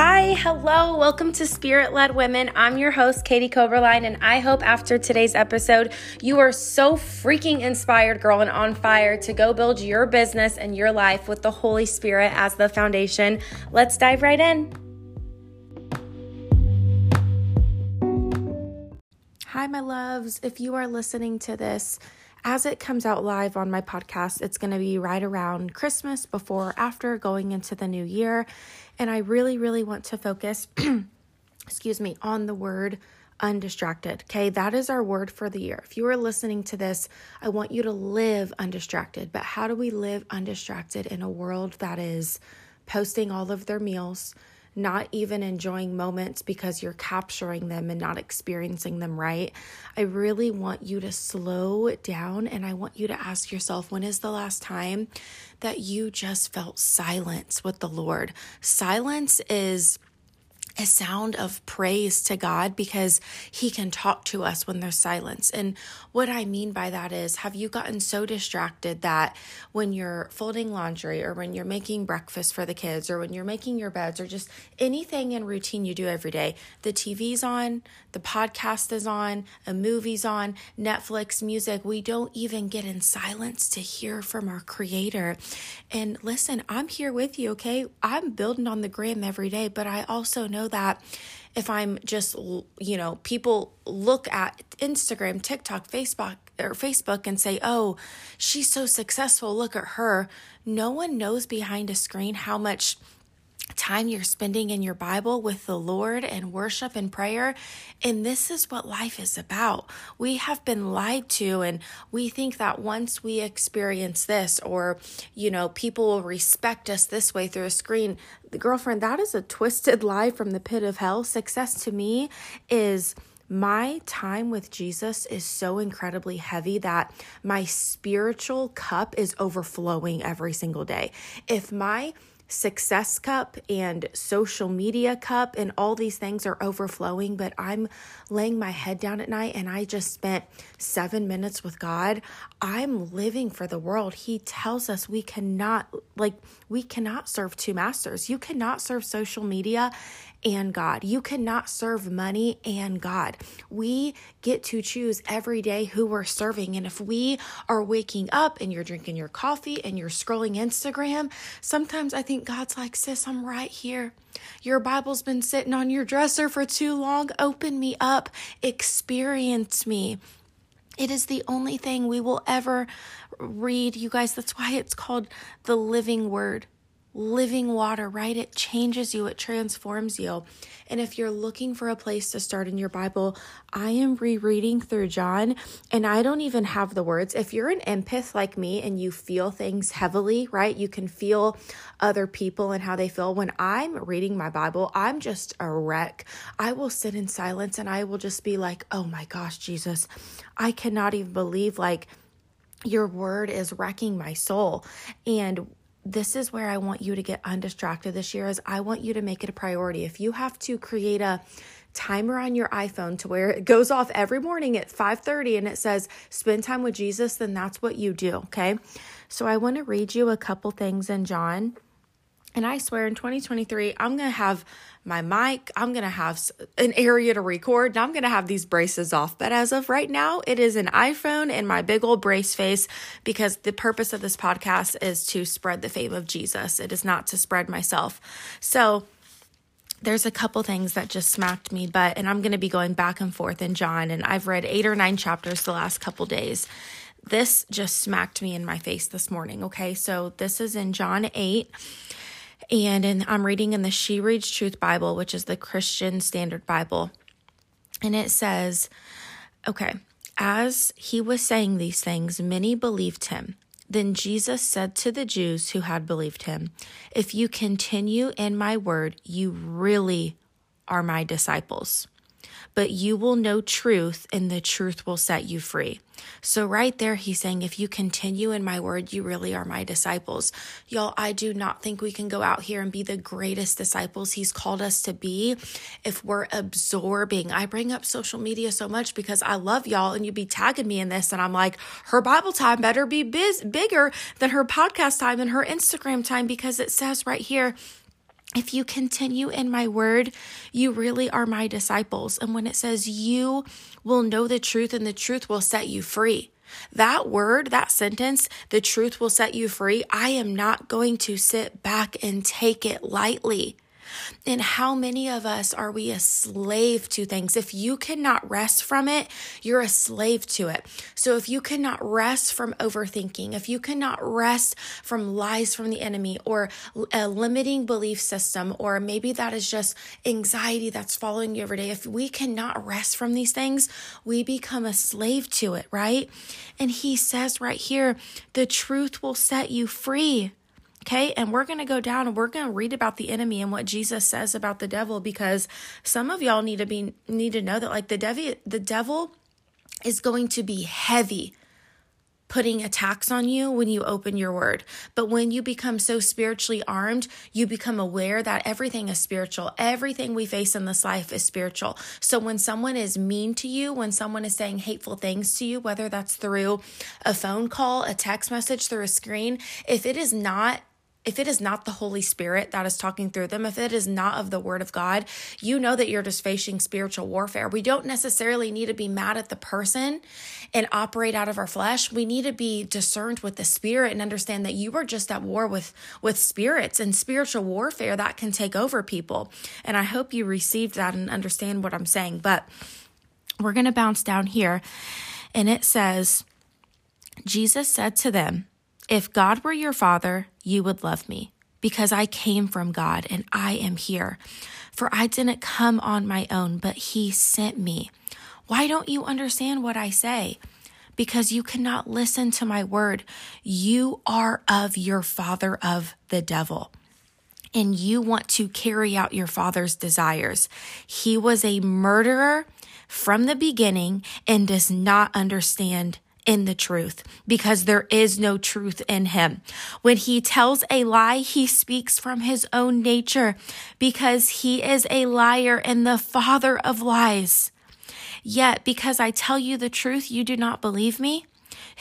Hi, hello, welcome to Spirit Led Women. I'm your host, Katie Coberline, and I hope after today's episode, you are so freaking inspired, girl, and on fire to go build your business and your life with the Holy Spirit as the foundation. Let's dive right in. Hi, my loves. If you are listening to this, as it comes out live on my podcast, it's going to be right around Christmas, before or after going into the new year. And I really, really want to focus, excuse me, on the word undistracted. Okay, that is our word for the year. If you are listening to this, I want you to live undistracted. But how do we live undistracted in a world that is posting all of their meals? Not even enjoying moments because you're capturing them and not experiencing them right. I really want you to slow down and I want you to ask yourself when is the last time that you just felt silence with the Lord? Silence is a sound of praise to God because He can talk to us when there's silence. And what I mean by that is, have you gotten so distracted that when you're folding laundry or when you're making breakfast for the kids or when you're making your beds or just anything in routine you do every day, the TV's on, the podcast is on, a movie's on, Netflix, music, we don't even get in silence to hear from our Creator. And listen, I'm here with you, okay? I'm building on the gram every day, but I also know that if I'm just, you know, people look at Instagram, TikTok, Facebook, or Facebook and say, oh, she's so successful, look at her. No one knows behind a screen how much time you're spending in your Bible with the Lord and worship and prayer. And this is what life is about. We have been lied to, and we think that once we experience this, or, you know, people will respect us this way through a screen. The girlfriend, that is a twisted lie from the pit of hell. Success to me is my time with Jesus is so incredibly heavy that my spiritual cup is overflowing every single day. If my success cup and social media cup and all these things are overflowing, but I'm laying my head down at night and I just spent seven minutes with God. I'm living for the world. He tells us we cannot, like, we cannot serve two masters. You cannot serve social media and God. You cannot serve money and God. We get to choose every day who we're serving. And if we are waking up and you're drinking your coffee and you're scrolling Instagram, sometimes I think God's like, sis, I'm right here. Your Bible's been sitting on your dresser for too long. Open me up, experience me. It is the only thing we will ever read, you guys. That's why it's called the living word living water, right? It changes you, it transforms you. And if you're looking for a place to start in your Bible, I am rereading through John and I don't even have the words. If you're an empath like me and you feel things heavily, right? You can feel other people and how they feel. When I'm reading my Bible, I'm just a wreck. I will sit in silence and I will just be like, oh my gosh, Jesus, I cannot even believe like your word is wrecking my soul. And this is where I want you to get undistracted this year is I want you to make it a priority. If you have to create a timer on your iPhone to where it goes off every morning at 5:30 and it says spend time with Jesus, then that's what you do, okay? So I want to read you a couple things in John and I swear in 2023, I'm going to have my mic, I'm going to have an area to record, and I'm going to have these braces off. But as of right now, it is an iPhone and my big old brace face because the purpose of this podcast is to spread the fame of Jesus. It is not to spread myself. So, there's a couple things that just smacked me, but, and I'm going to be going back and forth in John, and I've read eight or nine chapters the last couple days. This just smacked me in my face this morning. Okay. So this is in John 8 and in, I'm reading in the She Reads Truth Bible, which is the Christian Standard Bible. And it says, okay, as he was saying these things, many believed him. Then Jesus said to the Jews who had believed him, If you continue in my word, you really are my disciples but you will know truth and the truth will set you free. So, right there, he's saying, if you continue in my word, you really are my disciples. Y'all, I do not think we can go out here and be the greatest disciples he's called us to be if we're absorbing. I bring up social media so much because I love y'all and you'd be tagging me in this. And I'm like, her Bible time better be biz- bigger than her podcast time and her Instagram time because it says right here, if you continue in my word, you really are my disciples. And when it says you will know the truth and the truth will set you free, that word, that sentence, the truth will set you free, I am not going to sit back and take it lightly. And how many of us are we a slave to things? If you cannot rest from it, you're a slave to it. So if you cannot rest from overthinking, if you cannot rest from lies from the enemy or a limiting belief system, or maybe that is just anxiety that's following you every day, if we cannot rest from these things, we become a slave to it, right? And he says right here, the truth will set you free. Okay, and we're going to go down and we're going to read about the enemy and what Jesus says about the devil because some of y'all need to be need to know that like the devil the devil is going to be heavy putting attacks on you when you open your word. But when you become so spiritually armed, you become aware that everything is spiritual. Everything we face in this life is spiritual. So when someone is mean to you, when someone is saying hateful things to you, whether that's through a phone call, a text message, through a screen, if it is not if it is not the Holy Spirit that is talking through them, if it is not of the Word of God, you know that you're just facing spiritual warfare. We don't necessarily need to be mad at the person and operate out of our flesh. We need to be discerned with the Spirit and understand that you are just at war with, with spirits and spiritual warfare that can take over people. And I hope you received that and understand what I'm saying. But we're going to bounce down here. And it says, Jesus said to them, if God were your father, you would love me because I came from God and I am here. For I didn't come on my own, but He sent me. Why don't you understand what I say? Because you cannot listen to my word. You are of your father of the devil and you want to carry out your father's desires. He was a murderer from the beginning and does not understand in the truth because there is no truth in him. When he tells a lie, he speaks from his own nature because he is a liar and the father of lies. Yet, because I tell you the truth, you do not believe me?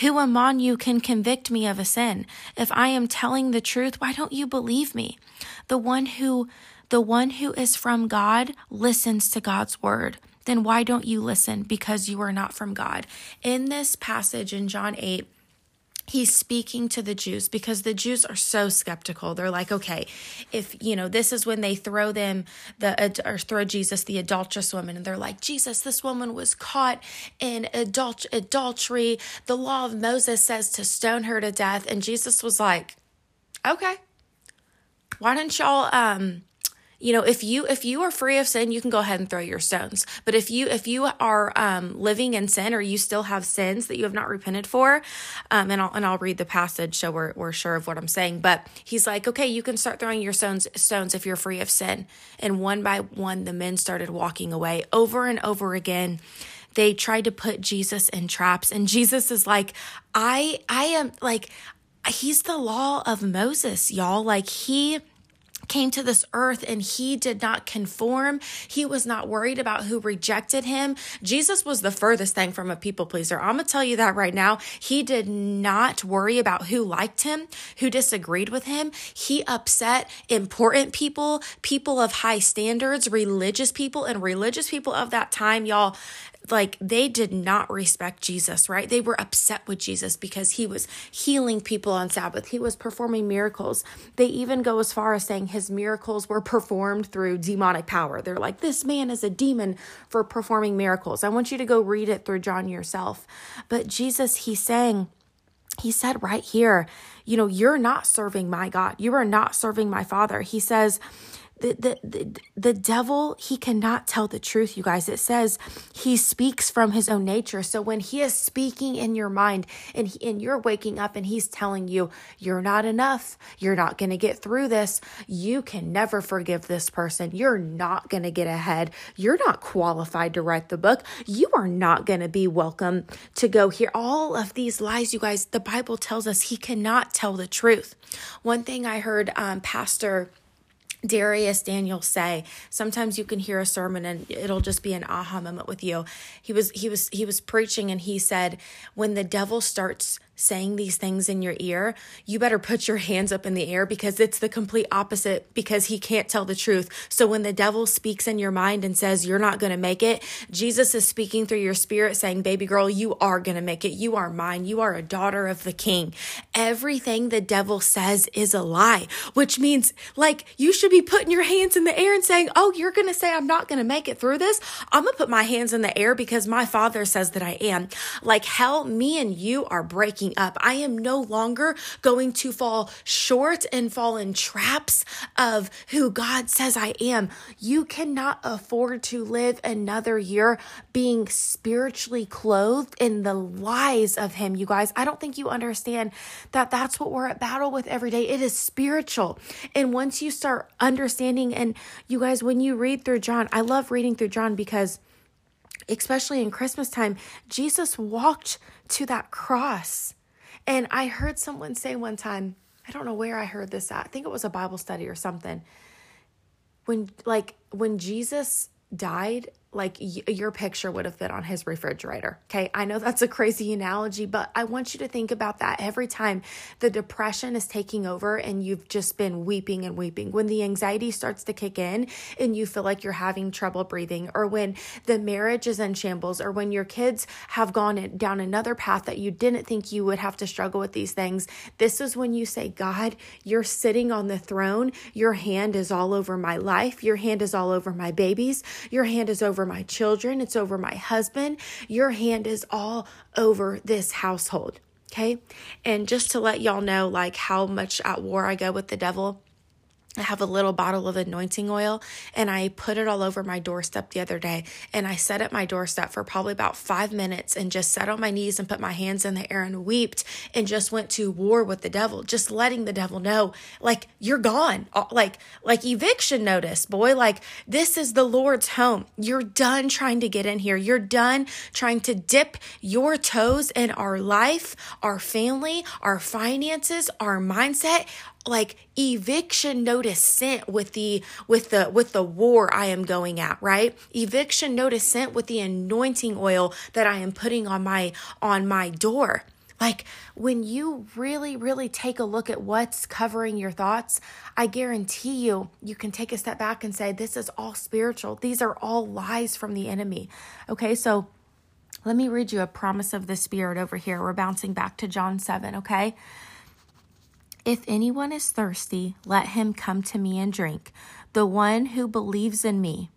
Who among you can convict me of a sin? If I am telling the truth, why don't you believe me? The one who the one who is from God listens to God's word then why don't you listen? Because you are not from God. In this passage in John 8, he's speaking to the Jews because the Jews are so skeptical. They're like, okay, if you know, this is when they throw them the or throw Jesus the adulterous woman, and they're like, Jesus, this woman was caught in adult adultery. The law of Moses says to stone her to death, and Jesus was like, okay, why don't y'all um you know if you if you are free of sin you can go ahead and throw your stones. But if you if you are um, living in sin or you still have sins that you have not repented for um, and I'll and I'll read the passage so we're, we're sure of what I'm saying. But he's like okay you can start throwing your stones stones if you're free of sin. And one by one the men started walking away over and over again. They tried to put Jesus in traps. And Jesus is like I I am like he's the law of Moses y'all. Like he came to this earth and he did not conform. He was not worried about who rejected him. Jesus was the furthest thing from a people pleaser. I'm going to tell you that right now. He did not worry about who liked him, who disagreed with him. He upset important people, people of high standards, religious people, and religious people of that time, y'all like they did not respect Jesus, right? They were upset with Jesus because he was healing people on Sabbath. He was performing miracles. They even go as far as saying his miracles were performed through demonic power. They're like, this man is a demon for performing miracles. I want you to go read it through John yourself. But Jesus, he's saying, he said right here, you know, you're not serving my God. You are not serving my Father. He says, the, the, the, devil, he cannot tell the truth, you guys. It says he speaks from his own nature. So when he is speaking in your mind and, he, and you're waking up and he's telling you, you're not enough, you're not going to get through this, you can never forgive this person, you're not going to get ahead, you're not qualified to write the book, you are not going to be welcome to go here. All of these lies, you guys, the Bible tells us he cannot tell the truth. One thing I heard um, Pastor Dharius Daniel say sometimes you can hear a sermon and it'll just be an aha moment with you. He was he was he was preaching and he said when the devil starts saying these things in your ear, you better put your hands up in the air because it's the complete opposite because he can't tell the truth. So when the devil speaks in your mind and says you're not going to make it, Jesus is speaking through your spirit saying, baby girl, you are going to make it. You are mine. You are a daughter of the king. Everything the devil says is a lie, which means like you should be putting your hands in the air and saying, oh, you're going to say I'm not going to make it through this. I'm going to put my hands in the air because my father says that I am. Like hell, me and you are breaking up. I am no longer going to fall short and fall in traps of who God says I am. You cannot afford to live another year being spiritually clothed in the lies of Him, you guys. I don't think you understand that that's what we're at battle with every day. It is spiritual. And once you start understanding, and you guys, when you read through John, I love reading through John because especially in Christmas time, Jesus walked to that cross. And I heard someone say one time, I don't know where I heard this at. I think it was a Bible study or something. When like when Jesus died, like y- your picture would have fit on his refrigerator. Okay. I know that's a crazy analogy, but I want you to think about that every time the depression is taking over and you've just been weeping and weeping. When the anxiety starts to kick in and you feel like you're having trouble breathing, or when the marriage is in shambles, or when your kids have gone down another path that you didn't think you would have to struggle with these things, this is when you say, God, you're sitting on the throne. Your hand is all over my life. Your hand is all over my babies. Your hand is over my children, it's over my husband. Your hand is all over this household. Okay. And just to let y'all know, like, how much at war I go with the devil. I have a little bottle of anointing oil and I put it all over my doorstep the other day. And I sat at my doorstep for probably about five minutes and just sat on my knees and put my hands in the air and wept and just went to war with the devil, just letting the devil know, like, you're gone. Uh, like, like eviction notice, boy. Like, this is the Lord's home. You're done trying to get in here. You're done trying to dip your toes in our life, our family, our finances, our mindset, like eviction notice sent with the with the with the war I am going at, right? Eviction notice sent with the anointing oil that I am putting on my on my door. Like when you really, really take a look at what's covering your thoughts, I guarantee you, you can take a step back and say, This is all spiritual. These are all lies from the enemy. Okay, so let me read you a promise of the Spirit over here. We're bouncing back to John 7, okay? If anyone is thirsty, let him come to me and drink. The one who believes in me,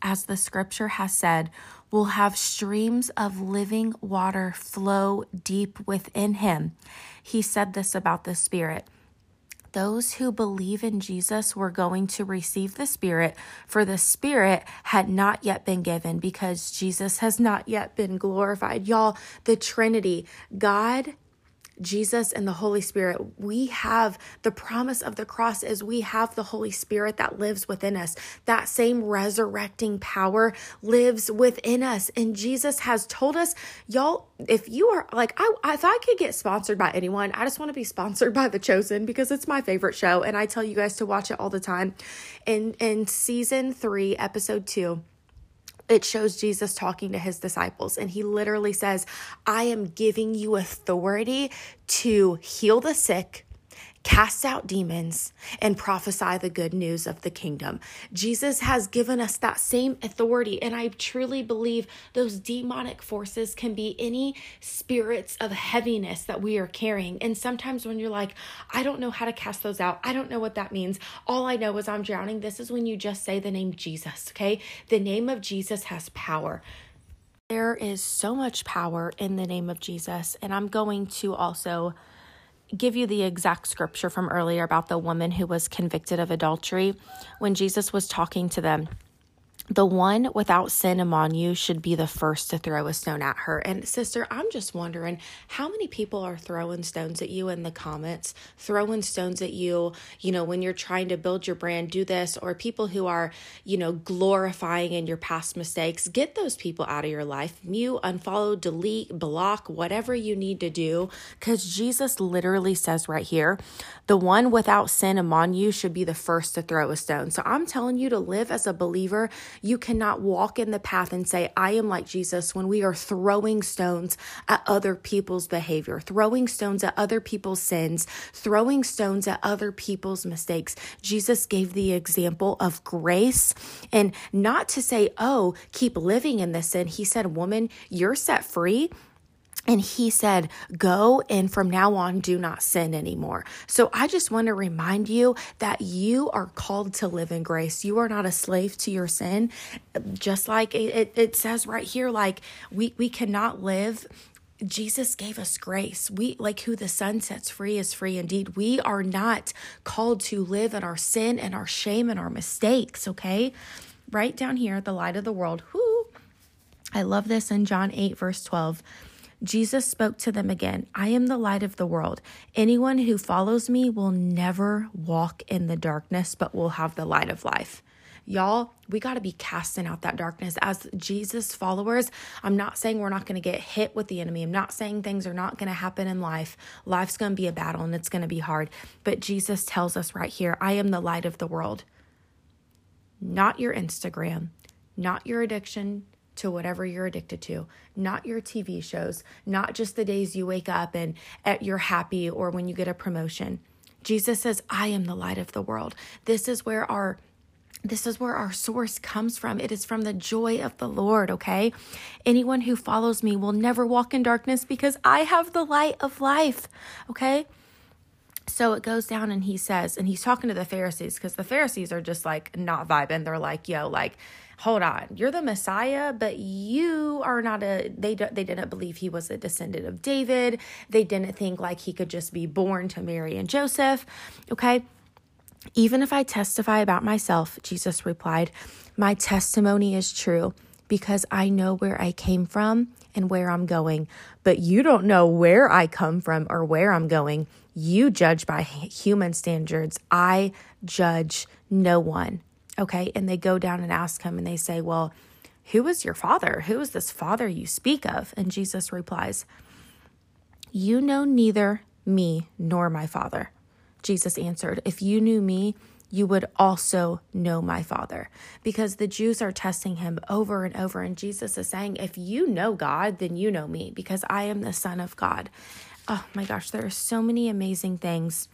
as the scripture has said, will have streams of living water flow deep within him. He said this about the Spirit. Those who believe in Jesus were going to receive the Spirit, for the Spirit had not yet been given because Jesus has not yet been glorified. Y'all, the Trinity, God, Jesus and the Holy Spirit, we have the promise of the cross is we have the Holy Spirit that lives within us. That same resurrecting power lives within us. And Jesus has told us, y'all, if you are like, I, if I could get sponsored by anyone, I just want to be sponsored by The Chosen because it's my favorite show. And I tell you guys to watch it all the time. In, in season three, episode two, it shows Jesus talking to his disciples, and he literally says, I am giving you authority to heal the sick, cast out demons, and prophesy the good news of the kingdom. Jesus has given us that same authority, and I truly believe those demonic forces can be any spirits of heaviness that we are carrying. And sometimes when you're like, I don't know how to cast those out, I don't know what that means, all I know is I'm drowning. This is when you just say the name Jesus, okay? The name of Jesus has power. There is so much power in the name of Jesus, and I'm going to also give you the exact scripture from earlier about the woman who was convicted of adultery. When Jesus was talking to them the one without sin among you should be the first to throw a stone at her. And sister, I'm just wondering how many people are throwing stones at you in the comments, throwing stones at you, you know, when you're trying to build your brand, do this, or people who are, you know, glorifying in your past mistakes. Get those people out of your life. Mute, unfollow, delete, block, whatever you need to do. Because Jesus literally says right here, the one without sin among you should be the first to throw a stone. So I'm telling you to live as a believer You cannot walk in the path and say, I am like Jesus when we are throwing stones at other people's behavior, throwing stones at other people's sins, throwing stones at other people's mistakes. Jesus gave the example of grace and not to say, oh, keep living in this sin. He said, woman, you're set free and he said, Go and from now on, do not sin anymore. So I just want to remind you that you are called to live in grace. You are not a slave to your sin. Just like it, it says right here, like we, we cannot live Jesus gave us grace. We like who the Son sets free is free indeed. We are not called to live in our sin and our shame and our mistakes, okay? Right down here, the light of the world. Whoo. I love this in John 8, verse 12. Jesus spoke to them again I am the light of the world. Anyone who follows me will never walk in the darkness, but will have the light of life. Y'all, we got to be casting out that darkness as Jesus followers. I'm not saying we're not going to get hit with the enemy. I'm not saying things are not going to happen in life. Life's going to be a battle and it's going to be hard. But Jesus tells us right here I am the light of the world. Not your Instagram, not your addiction, to whatever you're addicted to, not your TV shows, not just the days you wake up and at you're happy or when you get a promotion. Jesus says, "I am the light of the world." This is where our this is where our source comes from. It is from the joy of the Lord, okay? Anyone who follows me will never walk in darkness because I have the light of life, okay? So it goes down and he says, and he's talking to the Pharisees because the Pharisees are just like not vibing. They're like, yo, like, hold on, you're the Messiah, but you are not a, they, they didn't believe he was a descendant of David. They didn't think like he could just be born to Mary and Joseph. Okay. Even if I testify about myself, Jesus replied, my testimony is true because I know where I came from and where I'm going, but you don't know where I come from or where I'm going. You judge by human standards. I judge no one. Okay. And they go down and ask him and they say, Well, who is your father? Who is this father you speak of? And Jesus replies, You know neither me nor my father. Jesus answered, If you knew me, you would also know my father. Because the Jews are testing him over and over. And Jesus is saying, If you know God, then you know me, because I am the Son of God. Oh my gosh, there are so many amazing things.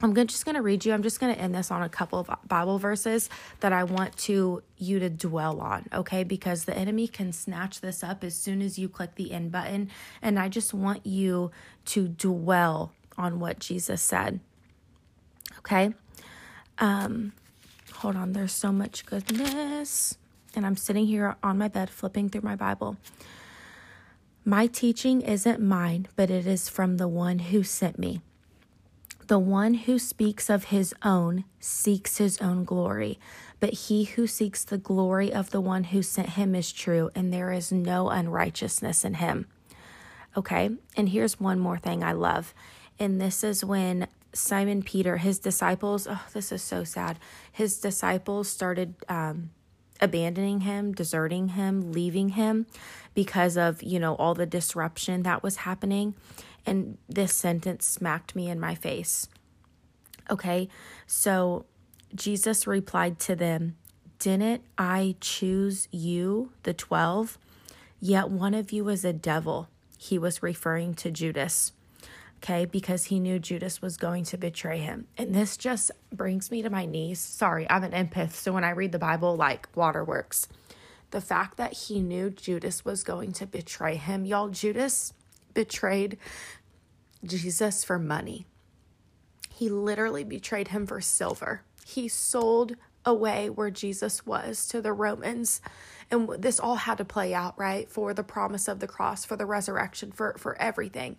I'm just going to read you. I'm just going to end this on a couple of Bible verses that I want to you to dwell on, okay? Because the enemy can snatch this up as soon as you click the end button, and I just want you to dwell on what Jesus said. Okay? Um hold on, there's so much goodness. And I'm sitting here on my bed flipping through my Bible. My teaching isn't mine, but it is from the one who sent me. The one who speaks of his own seeks his own glory, but he who seeks the glory of the one who sent him is true, and there is no unrighteousness in him. Okay, and here's one more thing I love, and this is when Simon Peter, his disciples, oh, this is so sad. His disciples started um, abandoning him, deserting him, leaving him because of, you know, all the disruption that was happening. And this sentence smacked me in my face. Okay, so Jesus replied to them, Didn't I choose you, the 12? Yet one of you is a devil. He was referring to Judas okay, because he knew Judas was going to betray him. And this just brings me to my knees. Sorry, I'm an empath, so when I read the Bible, like waterworks. The fact that he knew Judas was going to betray him, y'all, Judas betrayed Jesus for money. He literally betrayed him for silver. He sold away where Jesus was to the Romans. And this all had to play out, right? For the promise of the cross, for the resurrection, for, for everything.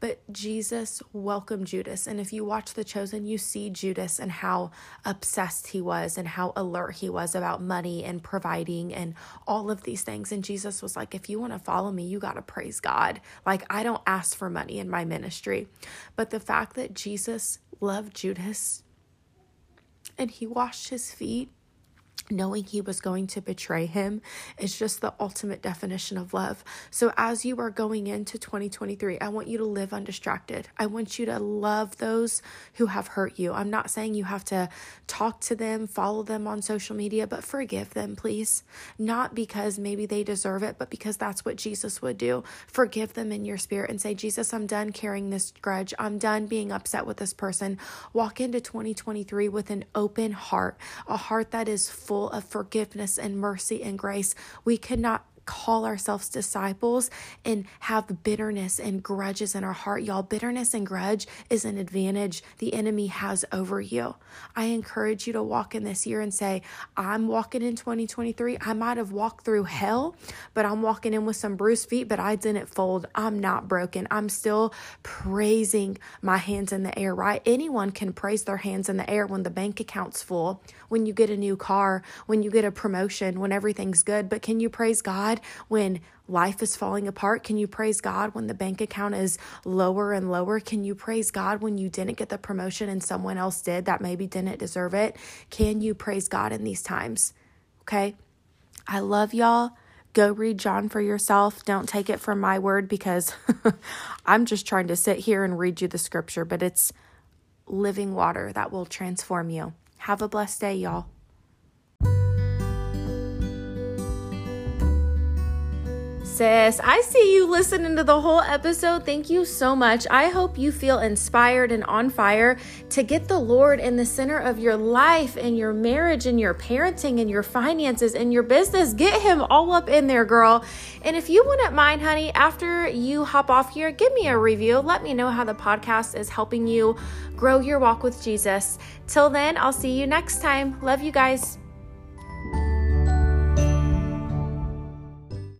But Jesus welcomed Judas. And if you watch The Chosen, you see Judas and how obsessed he was and how alert he was about money and providing and all of these things. And Jesus was like, if you want to follow me, you got to praise God. Like, I don't ask for money in my ministry. But the fact that Jesus loved Judas and he washed his feet knowing he was going to betray him is just the ultimate definition of love. So, as you are going into 2023, I want you to live undistracted. I want you to love those who have hurt you. I'm not saying you have to talk to them, follow them on social media, but forgive them, please. Not because maybe they deserve it, but because that's what Jesus would do. Forgive them in your spirit and say, Jesus, I'm done carrying this grudge. I'm done being upset with this person. Walk into 2023 with an open heart, a heart that is full full of forgiveness and mercy and grace. We cannot call ourselves disciples and have bitterness and grudges in our heart. Y'all, bitterness and grudge is an advantage the enemy has over you. I encourage you to walk in this year and say, I'm walking in 2023. I might have walked through hell, but I'm walking in with some bruised feet, but I didn't fold. I'm not broken. I'm still praising my hands in the air, right? Anyone can praise their hands in the air when the bank account's full, when you get a new car, when you get a promotion, when everything's good. But can you praise God? God when life is falling apart? Can you praise God when the bank account is lower and lower? Can you praise God when you didn't get the promotion and someone else did that maybe didn't deserve it? Can you praise God in these times? Okay. I love y'all. Go read John for yourself. Don't take it from my word because I'm just trying to sit here and read you the scripture, but it's living water that will transform you. Have a blessed day, y'all. Sis. I see you listening to the whole episode. Thank you so much. I hope you feel inspired and on fire to get the Lord in the center of your life and your marriage and your parenting and your finances and your business. Get Him all up in there, girl. And if you wouldn't mind, honey, after you hop off here, give me a review. Let me know how the podcast is helping you grow your walk with Jesus. Till then, I'll see you next time. Love you guys.